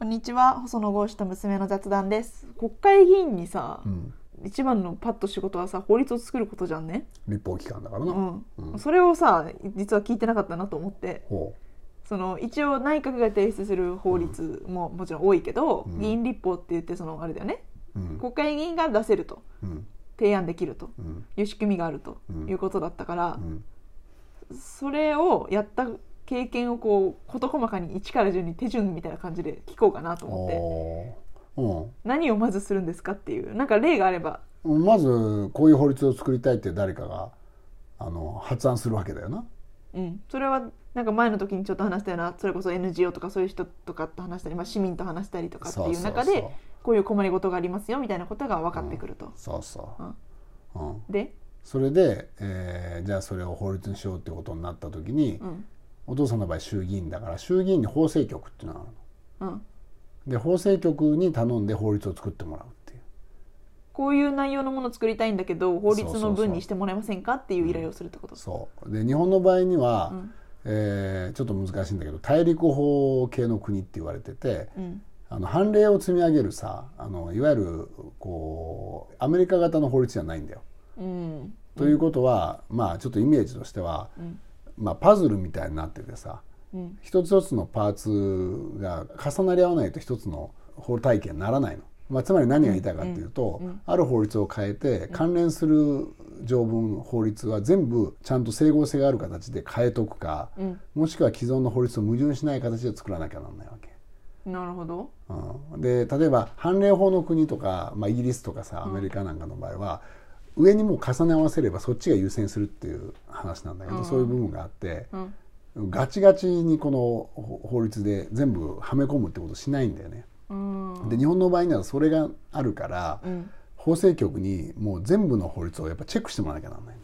こんにちは。細野豪志と娘の雑談です。国会議員にさ、うん、一番のパッと仕事はさ法律を作ることじゃんね、立法機関だからな、うん。うん。それをさ実は聞いてなかったなと思って。ほその一応内閣が提出する法律ももちろん多いけど、うん。議員立法って言ってそのあれだよね。う、うん。国会議員が出せると。うん。提案できると。うん。いう仕組みがあるとうん。いうことだったからう、ん。それをやった経験をこう事細かに1から順に手順みたいな感じで聞こうかなと思って。おー。何をまずするんですかっていうなんか例があれば。うん、まずこういう法律を作りたいって誰かがあの発案するわけだよな。うん、それはなんか前の時にちょっと話したようなそれこそ NGO とかそういう人とかと話したり、まあ、市民と話したりとかっていう中でこういう困りごとがありますよみたいなことが分かってくると。そうそう、うん。で、それで、えーじゃあそれを法律にしようってことになった時に、うんお父さんの場合衆議院だから衆議院に法制局っていうのがあるの。うん、で法制局に頼んで法律を作ってもらうっていう。こういう内容のものを作りたいんだけど法律のそうそうそう文にしてもらえませんかっていう依頼をするってこと？そう。で日本の場合には、うん。えーちょっと難しいんだけど大陸法系の国って言われてて、うん。あの判例を積み上げるさあのいわゆるこうアメリカ型の法律じゃないんだよ。うん。ということは、まあちょっとイメージとしては、うんまあ、パズルみたいになっててさうん。一つ一つのパーツが重なり合わないと一つの法体系にならないの。まあ、つまり何が言いたいかっていうと、うんうんある法律を変えて関連する条文法律は全部ちゃんと整合性がある形で変えとくか、うん。もしくは既存の法律と矛盾しない形で作らなきゃならないわけ。なるほど。うん、で例えば判例法の国とか、まあ、イギリスとかさアメリカなんかの場合は、上にもう重ね合わせればそっちが優先するっていう話なんだけど、うん。そういう部分があってうん。ガチガチにこのほ法律で全部はめ込むってことしないんだよね。うん。で日本の場合にはそれがあるから、うん。法制局にもう全部の法律をやっぱチェックしてもらわなきゃならないね。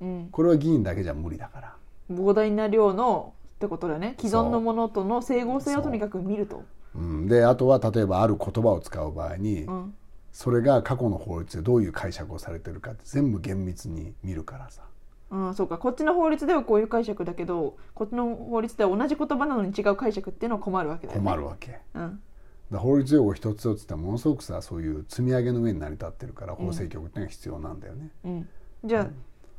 うん。これは議員だけじゃ無理だから。膨大な量のってことだよね。既存のものとの整合性をとにかく見ると。うん、であとは例えばある言葉を使う場合に、うんそれが過去の法律でどういう解釈をされてるかって全部厳密に見るからさ。うん、そうか。こっちの法律ではこういう解釈だけどこっちの法律では同じ言葉なのに違う解釈っていうのは困るわけだよね困るわけ、うん。だ法律用語一つ一つってものすごくさそういう積み上げの上に成り立ってるから法制局っていうのが必要なんだよね、うん、じゃあ、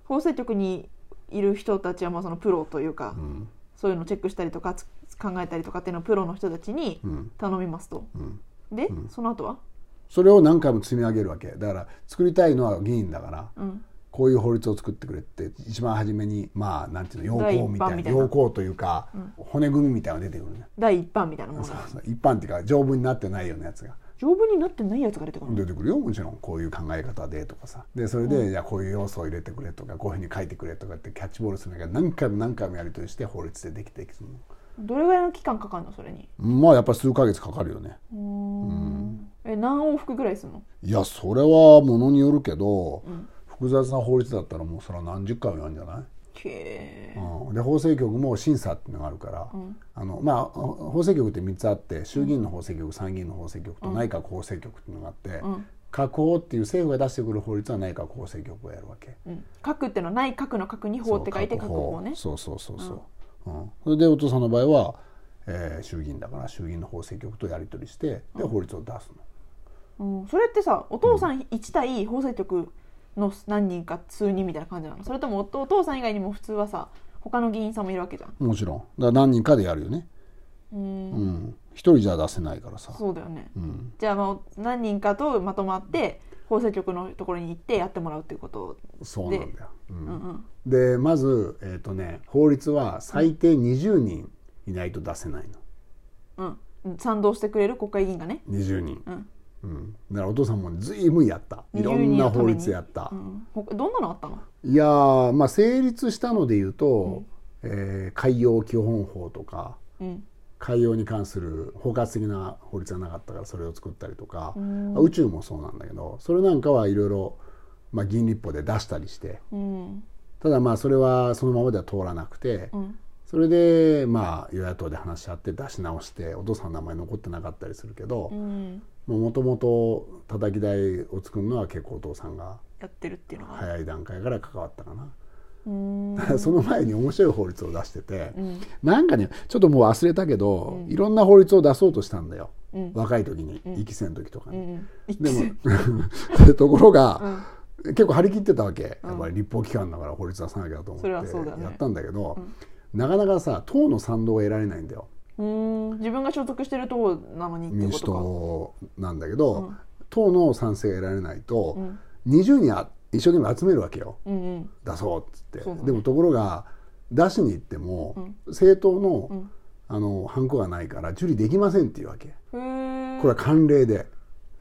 法制局にいる人たちはまあそのプロというか、うん。そういうのをチェックしたりとかつ考えたりとかっていうのをプロの人たちにうん。頼みますと、うん、で、その後は？それを何回も積み上げるわけ。だから作りたいのは議員だからうん。こういう法律を作ってくれって一番初めにまあなんていうの要項みたいな要項というか、骨組みみたいなのが出てくるね。第一版みたいなものそうがそう。一般っていうか条文になってないようなやつが。丈夫になってないやつが出てくるの？出てくるよもちろん。こういう考え方でとかさ。でそれで、じゃあこういう要素を入れてくれとかこういうふうに書いてくれとかってキャッチボールするんだけど何回も何回もやり取りして法律でできていくの。どれぐらいの期間かかるの？それに。まあやっぱり数ヶ月かかるよね。うーんえ何往復ぐらいするの？いやそれはものによるけど、ん複雑な法律だったらもうそれは何十回もやるんじゃない？うん、で法制局も審査っていうのがあるから、ん。あのまあ、法制局って3つあって衆議院の法制局、参議院の法制局と内閣法制局っていうのがあって、うん。閣法っていう政府が出してくる法律は内閣法制局がやるわけ。うん、核っていうのは内閣の核に法って書いてそう核法ね。そう。そうそうそう、う。ん。それでお父さんの場合は、えー衆議院だから衆議院の法制局とやり取りしてで法律を出すの、うん、それってさお父さん1対法制局の何人か数人みたいな感じなの？それともおお父さん以外にも普通はさ他の議員さんもいるわけじゃん？もちろん。だから何人かでやるよね。うん。うん。一人じゃ出せないからさ。そうだよね。うん。じゃあまあ何人かとまとまって法制局のところに行ってやってもらうっていうことそうなんだよ、うん。うんうん。でまず、えーとね、法律は最低20人いないと出せないの。うん。賛同してくれる国会議員がね。20人、うんうん、だからお父さんも随分やった。いろ20んな法律やった、うん、ほどんなのあったの？いやーまあ成立したので言うと、えー海洋基本法とかうん。海洋に関する包括的な法律がなかったからそれを作ったりとか、ん。宇宙もそうなんだけどそれなんかはいろいろまあ議員立法で出したりして。うん。ただまあそれはそのままでは通らなくて、うんそれでまあ与野党で話し合って出し直してお父さんの名前残ってなかったりするけどうん。もともと叩き台を作るのは結構お父さんがやってるっていうのが、早い段階から関わったかな。その前に面白い法律を出してて、うん。なんかねちょっともう忘れたけど、うん。いろんな法律を出そうとしたんだよ。うん。若い時にうん。1期生の時とかに。でも ところが、うん。結構張り切ってたわけ。うんやっぱり立法機関だから法律出さなきゃと思ってやったんだけど、うんなかなかさ党の賛同が得られないんだよ。うーん。自分が所属してるとこなのに民主党なんだけど、うん。党の賛成が得られないと、うん。20人あ一生懸命集めるわけよ。うんうん。出そうっつって、ね。でもところが出しに行っても、うん。政党の,、うん。あのハンコがないから受理できませんっていうわけ。これは慣例で。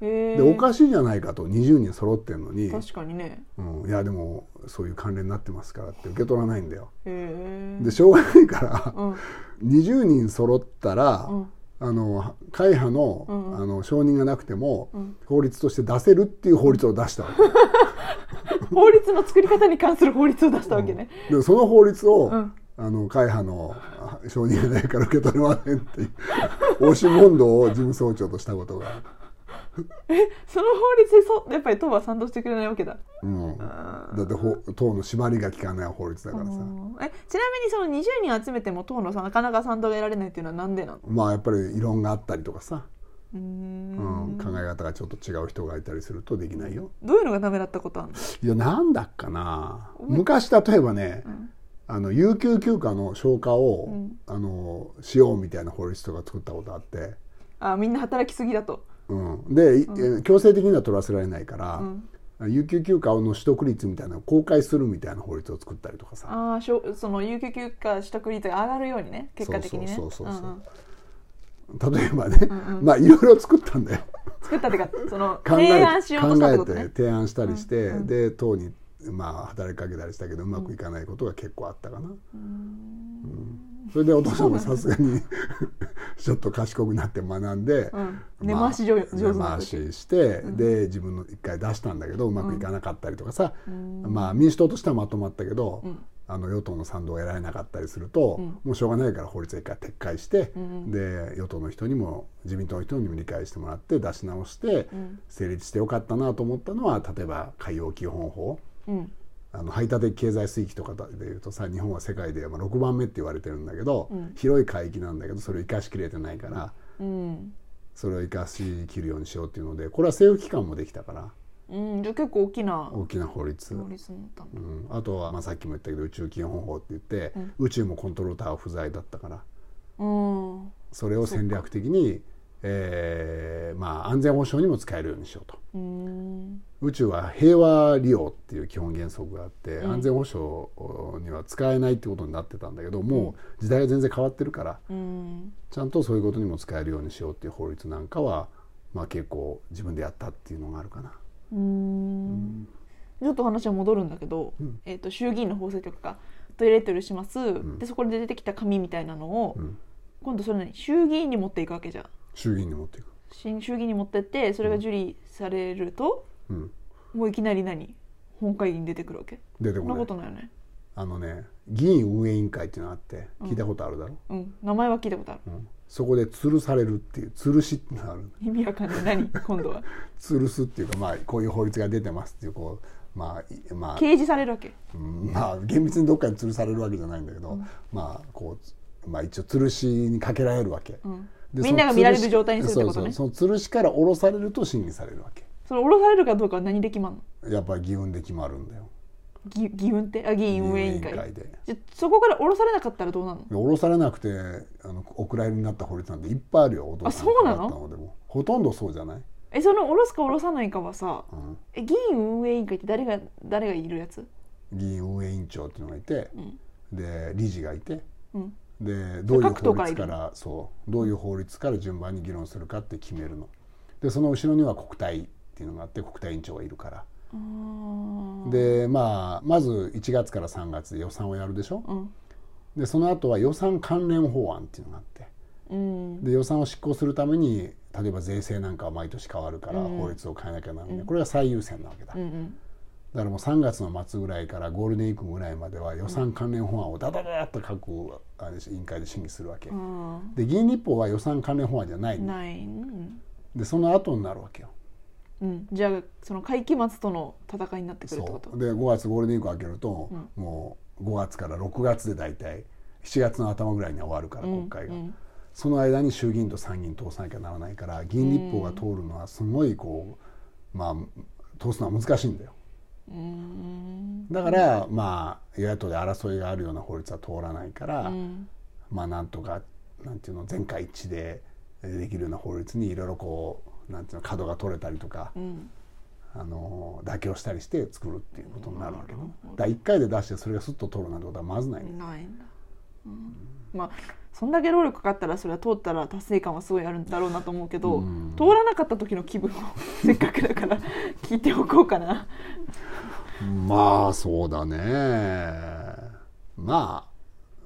でおかしいじゃないかと20人揃ってるのに、確かにね。うん、いやでもそういう慣例になってますからって受け取らないんだよ。へえでしょうがないからうん。20人揃ったら、うん。あの会派の,、うん。うんあの承認がなくても、うん。法律として出せるっていう法律を出したわけ、法律の作り方に関する法律を出したわけね。でその法律を、うん。あの会派のあ承認がないから受け取れませんっていう押し問答を事務総長としたことが ある、その法律でそやっぱり党は賛同してくれないわけだ。うん、あだってほ党の縛りが効かない法律だからさ、うんえちなみにその20人集めても党のさなかなか賛同が得られないっていうのはなんでなの？まあやっぱり異論があったりとかさ、うん。ん。考え方がちょっと違う人がいたりするとできないよ。どういうのがダメだったことあるの？いやなんだっかな。うん昔例えばね、ん。あの有給休暇の消化を、うん。あのしようみたいな法律とか作ったことあって、あみんな働きすぎだと、うん、で、いえ強制的には取らせられないから、うん、有給休暇の取得率みたいなのを公開するみたいな法律を作ったりとかさ。ああしょその有給休暇取得率が上がるようにね。結果的にねそうそう。そうそううんうん。例えばね、うんうん。まあいろいろ作ったんだよ。作ったっていうかその 考え提案しようとしたって考ことね。えて提案したりして、うんうんで党にまあ働きかけたりしたけどうまくいかないことが結構あったかな、それでお父さんもさすがに ちょっと賢くなって学んで、うん。根回し上上手根回しして、で自分の一回出したんだけどうまくいかなかったりとかさ、うん。まあ民主党としてはまとまったけど、うん。あの与党の賛同を得られなかったりすると、うん。もうしょうがないから法律は一回撤回して、うん。で与党の人にも自民党の人にも理解してもらって出し直して、うん。成立してよかったなと思ったのは例えば海洋基本法うんあの排他的経済水域とかでいうとさ日本は世界でまあ6番目って言われてるんだけど、うん。広い海域なんだけどそれを生かしきれてないからうん。それを生かしきるようにしようっていうのでこれは政府機関もできたから。うん。じゃあ結構大きな大きな法律。法律うん、あとは、まあ、さっきも言ったけど宇宙基本法って言って、うん。宇宙もコントロールタワー不在だったから。うん。それを戦略的に、えーまあ、安全保障にも使えるようにしようと。うん。宇宙は平和利用っていう基本原則があって、うん。安全保障には使えないってことになってたんだけどもう時代が全然変わってるからうん。ちゃんとそういうことにも使えるようにしようっていう法律なんかは、まあ、結構自分でやったっていうのがあるかな。うん。ちょっと話は戻るんだけど、うん。えー、と衆議院の法制局がトイレットルします、ん。でそこで出てきた紙みたいなのを、うん。今度それ何？衆議院に持っていくわけじゃん衆議院に持っていく、新衆議院に持ってってそれが受理されると、うん、もういきなり何？本会議に出てくるわけ？そんな出てこない。ことないよね。あのね議院運営委員会っていうのがあって聞いたことあるだろ、うん。名前は聞いたことある。うん。そこで吊るされるっていう吊るしっていうのがある。意味わかんない。何？今度は。吊るすっていうかまあこういう法律が出てますっていうこうまあいまあ。掲示されるわけ。うん。まあ厳密にどっかに吊るされるわけじゃないんだけど、まあこうまあ一応吊るしにかけられるわけ、うん。でみんなが見られる状態にするってことね。そうそうその吊るしから下ろされると審議されるわけ。それ下ろされるかどうかは何で決まんの？やっぱり議運で決まるんだよ。議議運って？あ議員運営委員会で。じゃそこから下ろされなかったらどうなるの？で下ろされなくてあのお蔵入りになった法律なんていっぱいあるよ。あそうなの？が変わったでも。ほとんどそうじゃない、えその下ろすか下ろさないかはさうん。え議員運営委員会って誰が誰がいるやつ？議員運営委員長っていうのがいて、ん。で理事がいてうんでどういう法律からそうどういう法律から順番に議論するかって決めるの。でその後ろには国対っていうのがあって国対委員長がいるから。でまあまず1月から3月で予算をやるでしょ。うん。でその後は予算関連法案っていうのがあって。うん。で予算を執行するために例えば税制なんかは毎年変わるからうん。法律を変えなきゃならない、これが最優先なわけだ、うんうんだからもう3月の末ぐらいからゴールデンウィークぐらいまでは予算関連法案をダダダダッと各委員会で審議するわけ、あで議員立法は予算関連法案じゃないない。うん。でその後になるわけよ。うん。じゃあその会期末との戦いになってくるってこと？そう。で5月ゴールデンウィーク明けると、うん。もう5月から6月で大体7月の頭ぐらいには終わるから国会が、うん。その間に衆議院と参議院通さなきゃならないから議員立法が通るのはすごいこうまあ通すのは難しいんだよ。うんだからまあ与野党で争いがあるような法律は通らないから、うん。まあなんとかなんていうの全会一致でできるような法律にいろいろこうなんていうの角が取れたりとか、うん。あの妥協したりして作るっていうことになるわけね。だから1回で出してそれがスッと通るなんてことはまずないね。ないんだ、うん。まあそんだけ労力かかったらそれは通ったら達成感はすごいあるんだろうなと思うけど、うん。通らなかった時の気分をせっかくだから聞いておこうかな。まあそうだねま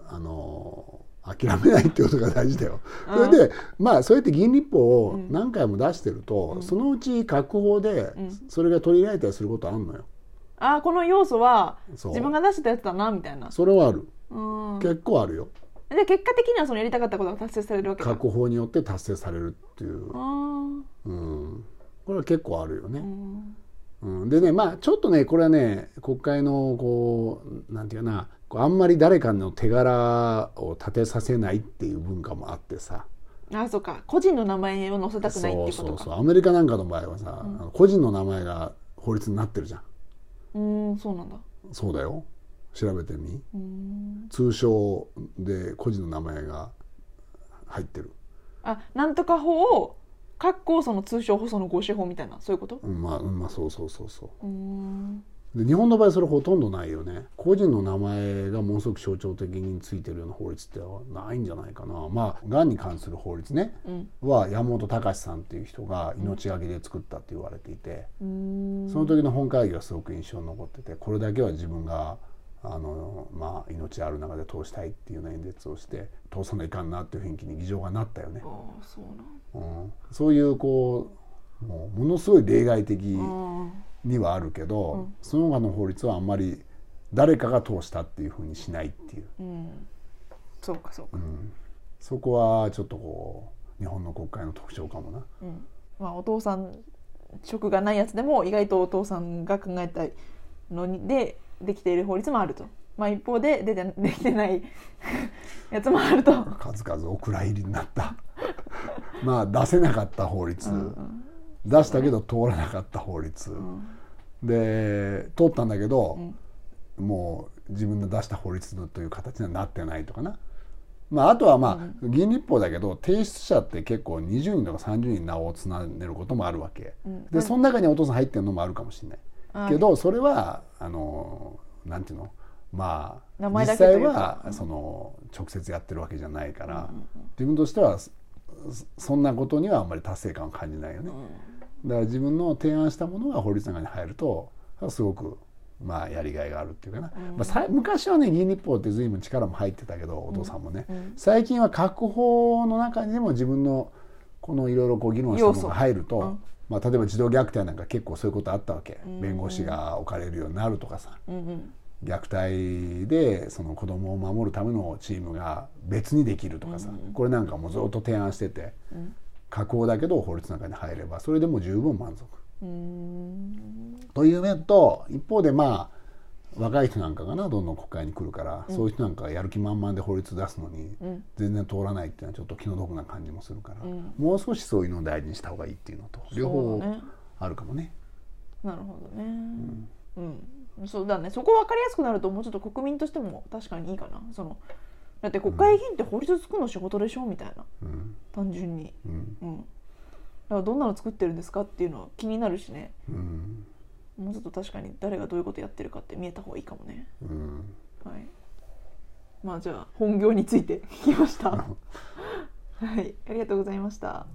ああの諦めないってことが大事だよ。うんそれでまあそうやって議員立法を何回も出してると、うんそのうち確法でうんそれが取り入れられたりすることあるのよ。あーこの要素は自分が出してたやつだなみたいな。それはあるうん、結構あるよ。で結果的にはそのやりたかったことが達成されるわけだ。確法によって達成されるっていう、うん、これは結構あるよね。うんうん、でねまあちょっとねこれはね国会のこうなんていうかなあんまり誰かの手柄を立てさせないっていう文化もあってさ。あそうか。個人の名前を載せたくないってことか。そうそうアメリカなんかの場合はさ、うん。個人の名前が法律になってるじゃん。うんそうなんだ。そうだよ。調べてみ。うん。通称で個人の名前が入ってる、あなんとか法をかっこその通称法その合司法みたいなそういうこと？うん、まあ、うんまあそうそうそうそう。うん。で日本の場合それほとんどないよね。個人の名前がものすごく象徴的についてるような法律ってないんじゃないかな。まあがんに関する法律ね。うん。は山本隆さんっていう人が命がけで作ったって言われていて、うん。その時の本会議はすごく印象に残っててこれだけは自分があの、まあ、命ある中で通したいっていうような演説をして通さないかんなっていう雰囲気に議場がなったよね。そうなん。うん、そういうこうもうものすごい例外的あにはあるけど、うん。その他の法律はあんまり誰かが通したっていうふうにしないっていう、ーうん。そうかそうか。うん、そこはちょっとこう日本の国会の特徴かもな。うん。まあお父さん職がないやつでも意外とお父さんが考えたのにでできている法律もあると。まあ一方で出てできてない やつもあると。数々お蔵入りになった。まあ出せなかった法律、うん出したけど通らなかった法律、うん。で通ったんだけどう、ん。もう自分の出した法律という形にはなってないとかな、まあ、あとはまあ、議員立法だけど提出者って結構20人とか30人名を連ねることもあるわけ。うん。でその中にお父さん入ってるのもあるかもしれない。あけどそれはあのなんていうの？まあ実際はその直接やってるわけじゃないから、うん自分としてはそそんなことにはあんまり達成感を感じないよね、だから自分の提案したものが法律の中に入るとすごくまあやりがいがあるっていうかな、うん。まあ、さ昔はね議員立法って随分力も入ってたけどお父さんもね、うん。最近は確法の中にでも自分のこのいろいろ議論したものが入ると、まあ、例えば児童虐待なんか結構そういうことあったわけ、うん。弁護士が置かれるようになるとかさ。虐待でその子供を守るためのチームが別にできるとかさ、うんこれなんかもずっと提案してて。うん。確法だけど法律の中に入ればそれでも十分満足。うん。という面と一方でまあ若い人なんかがなどんどん国会に来るから、そういう人なんかがやる気満々で法律出すのにうん。全然通らないっていうのはちょっと気の毒な感じもするから、うん。もう少しそういうのを大事にした方がいいっていうのと両方あるかもね。なるほどね。うん、そうだね。そこ分かりやすくなるともうちょっと国民としても確かにいいかな。そのだって国会議員って法律作るの仕事でしょみたいな。うん単純に。うん。うん。だからどんなの作ってるんですかっていうのは気になるしね。うんもうちょっと確かに誰がどういうことやってるかって見えた方がいいかもね。うん。はい。まあじゃあ本業について聞きました。はい。ありがとうございました